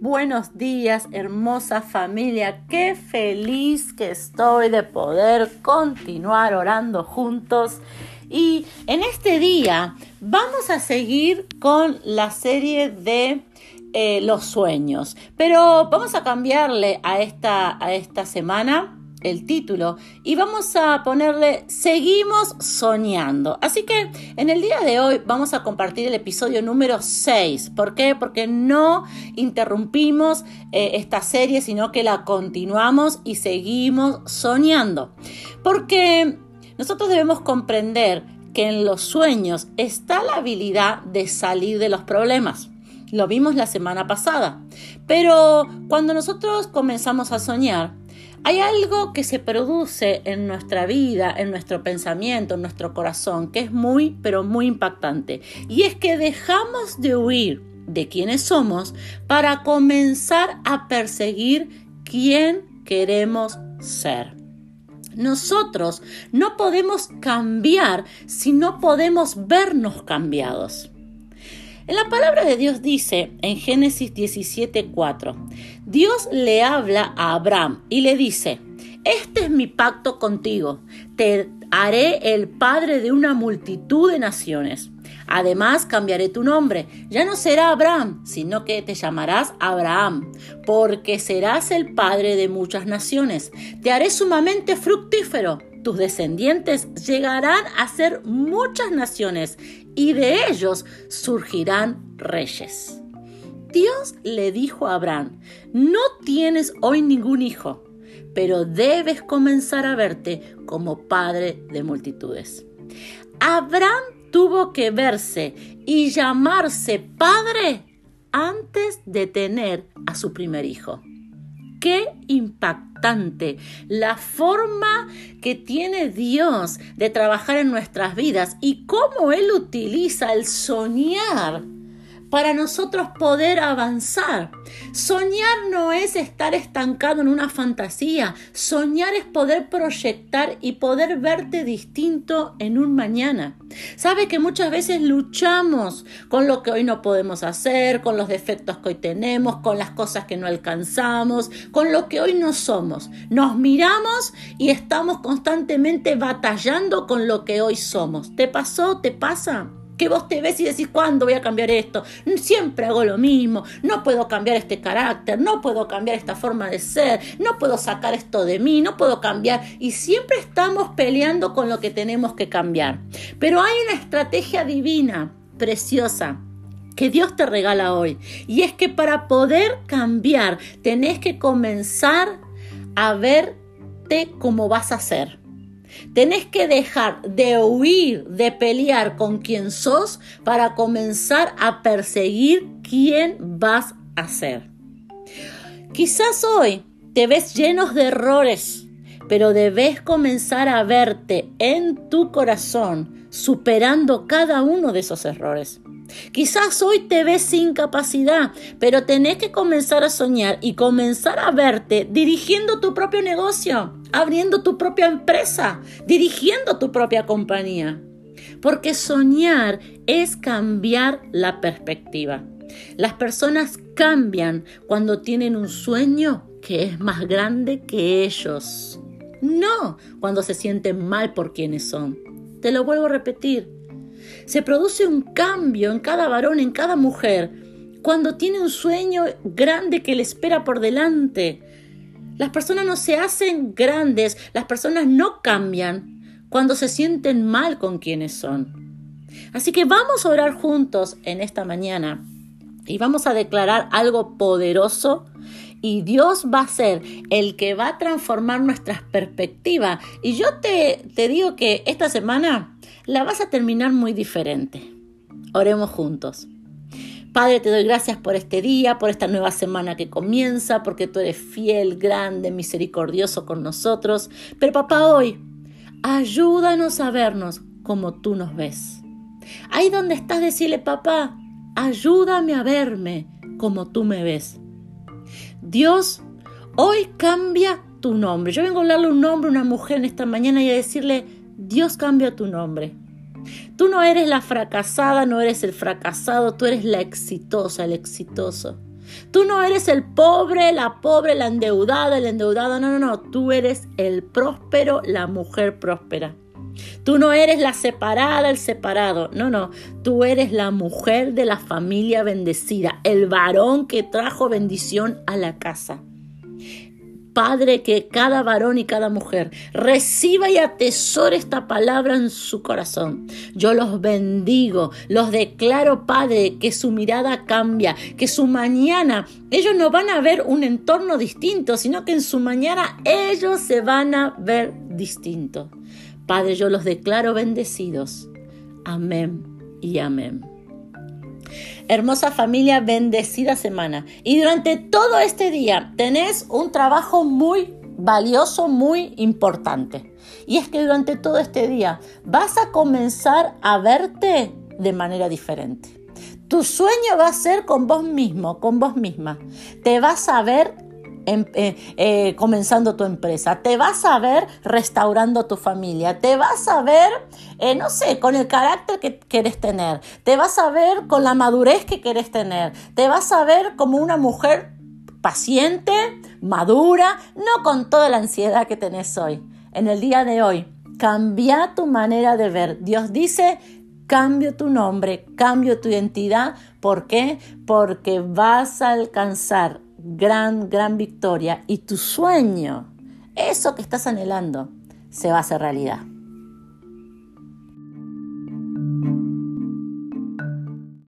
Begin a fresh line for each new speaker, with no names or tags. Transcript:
buenos días, hermosa familia. Qué feliz que estoy de poder continuar orando juntos. Y en este día vamos a seguir con la serie de eh, los sueños. Pero vamos a cambiarle a esta, a esta semana el título y vamos a ponerle Seguimos soñando. Así que en el día de hoy vamos a compartir el episodio número 6. ¿Por qué? Porque no interrumpimos eh, esta serie, sino que la continuamos y seguimos soñando. Porque nosotros debemos comprender que en los sueños está la habilidad de salir de los problemas. Lo vimos la semana pasada. Pero cuando nosotros comenzamos a soñar, hay algo que se produce en nuestra vida, en nuestro pensamiento, en nuestro corazón, que es muy, pero muy impactante. Y es que dejamos de huir de quienes somos para comenzar a perseguir quién queremos ser. Nosotros no podemos cambiar si no podemos vernos cambiados. En la palabra de Dios dice en Génesis 17:4, Dios le habla a Abraham y le dice, este es mi pacto contigo, te haré el padre de una multitud de naciones. Además cambiaré tu nombre, ya no será Abraham, sino que te llamarás Abraham, porque serás el padre de muchas naciones. Te haré sumamente fructífero tus descendientes llegarán a ser muchas naciones y de ellos surgirán reyes. Dios le dijo a Abraham, no tienes hoy ningún hijo, pero debes comenzar a verte como padre de multitudes. Abraham tuvo que verse y llamarse padre antes de tener a su primer hijo. Qué impactante la forma que tiene Dios de trabajar en nuestras vidas y cómo Él utiliza el soñar para nosotros poder avanzar. Soñar no es estar estancado en una fantasía, soñar es poder proyectar y poder verte distinto en un mañana. Sabe que muchas veces luchamos con lo que hoy no podemos hacer, con los defectos que hoy tenemos, con las cosas que no alcanzamos, con lo que hoy no somos. Nos miramos y estamos constantemente batallando con lo que hoy somos. ¿Te pasó? ¿Te pasa? Que vos te ves y decís, ¿cuándo voy a cambiar esto? Siempre hago lo mismo, no puedo cambiar este carácter, no puedo cambiar esta forma de ser, no puedo sacar esto de mí, no puedo cambiar. Y siempre estamos peleando con lo que tenemos que cambiar. Pero hay una estrategia divina, preciosa, que Dios te regala hoy. Y es que para poder cambiar, tenés que comenzar a verte como vas a ser. Tenés que dejar de huir, de pelear con quien sos para comenzar a perseguir quién vas a ser. Quizás hoy te ves llenos de errores, pero debes comenzar a verte en tu corazón superando cada uno de esos errores. Quizás hoy te ves sin capacidad, pero tenés que comenzar a soñar y comenzar a verte dirigiendo tu propio negocio, abriendo tu propia empresa, dirigiendo tu propia compañía. Porque soñar es cambiar la perspectiva. Las personas cambian cuando tienen un sueño que es más grande que ellos. No cuando se sienten mal por quienes son. Te lo vuelvo a repetir se produce un cambio en cada varón, en cada mujer, cuando tiene un sueño grande que le espera por delante. Las personas no se hacen grandes, las personas no cambian cuando se sienten mal con quienes son. Así que vamos a orar juntos en esta mañana y vamos a declarar algo poderoso y Dios va a ser el que va a transformar nuestras perspectivas. Y yo te, te digo que esta semana la vas a terminar muy diferente. Oremos juntos. Padre, te doy gracias por este día, por esta nueva semana que comienza, porque tú eres fiel, grande, misericordioso con nosotros. Pero papá, hoy, ayúdanos a vernos como tú nos ves. Ahí donde estás, decirle, papá, ayúdame a verme como tú me ves. Dios, hoy cambia tu nombre. Yo vengo a darle un nombre a una mujer en esta mañana y a decirle, Dios cambia tu nombre. Tú no eres la fracasada, no eres el fracasado, tú eres la exitosa, el exitoso. Tú no eres el pobre, la pobre, la endeudada, el endeudado. No, no, no. Tú eres el próspero, la mujer próspera. Tú no eres la separada, el separado. No, no. Tú eres la mujer de la familia bendecida, el varón que trajo bendición a la casa. Padre, que cada varón y cada mujer reciba y atesore esta palabra en su corazón. Yo los bendigo, los declaro, Padre, que su mirada cambia, que su mañana, ellos no van a ver un entorno distinto, sino que en su mañana ellos se van a ver distinto. Padre, yo los declaro bendecidos. Amén y amén. Hermosa familia, bendecida semana. Y durante todo este día tenés un trabajo muy valioso, muy importante. Y es que durante todo este día vas a comenzar a verte de manera diferente. Tu sueño va a ser con vos mismo, con vos misma. Te vas a ver eh, eh, comenzando tu empresa, te vas a ver restaurando tu familia, te vas a ver, eh, no sé, con el carácter que quieres tener, te vas a ver con la madurez que quieres tener, te vas a ver como una mujer paciente, madura, no con toda la ansiedad que tenés hoy. En el día de hoy, cambia tu manera de ver. Dios dice, cambio tu nombre, cambio tu identidad. ¿Por qué? Porque vas a alcanzar gran, gran victoria y tu sueño, eso que estás anhelando, se va a hacer realidad.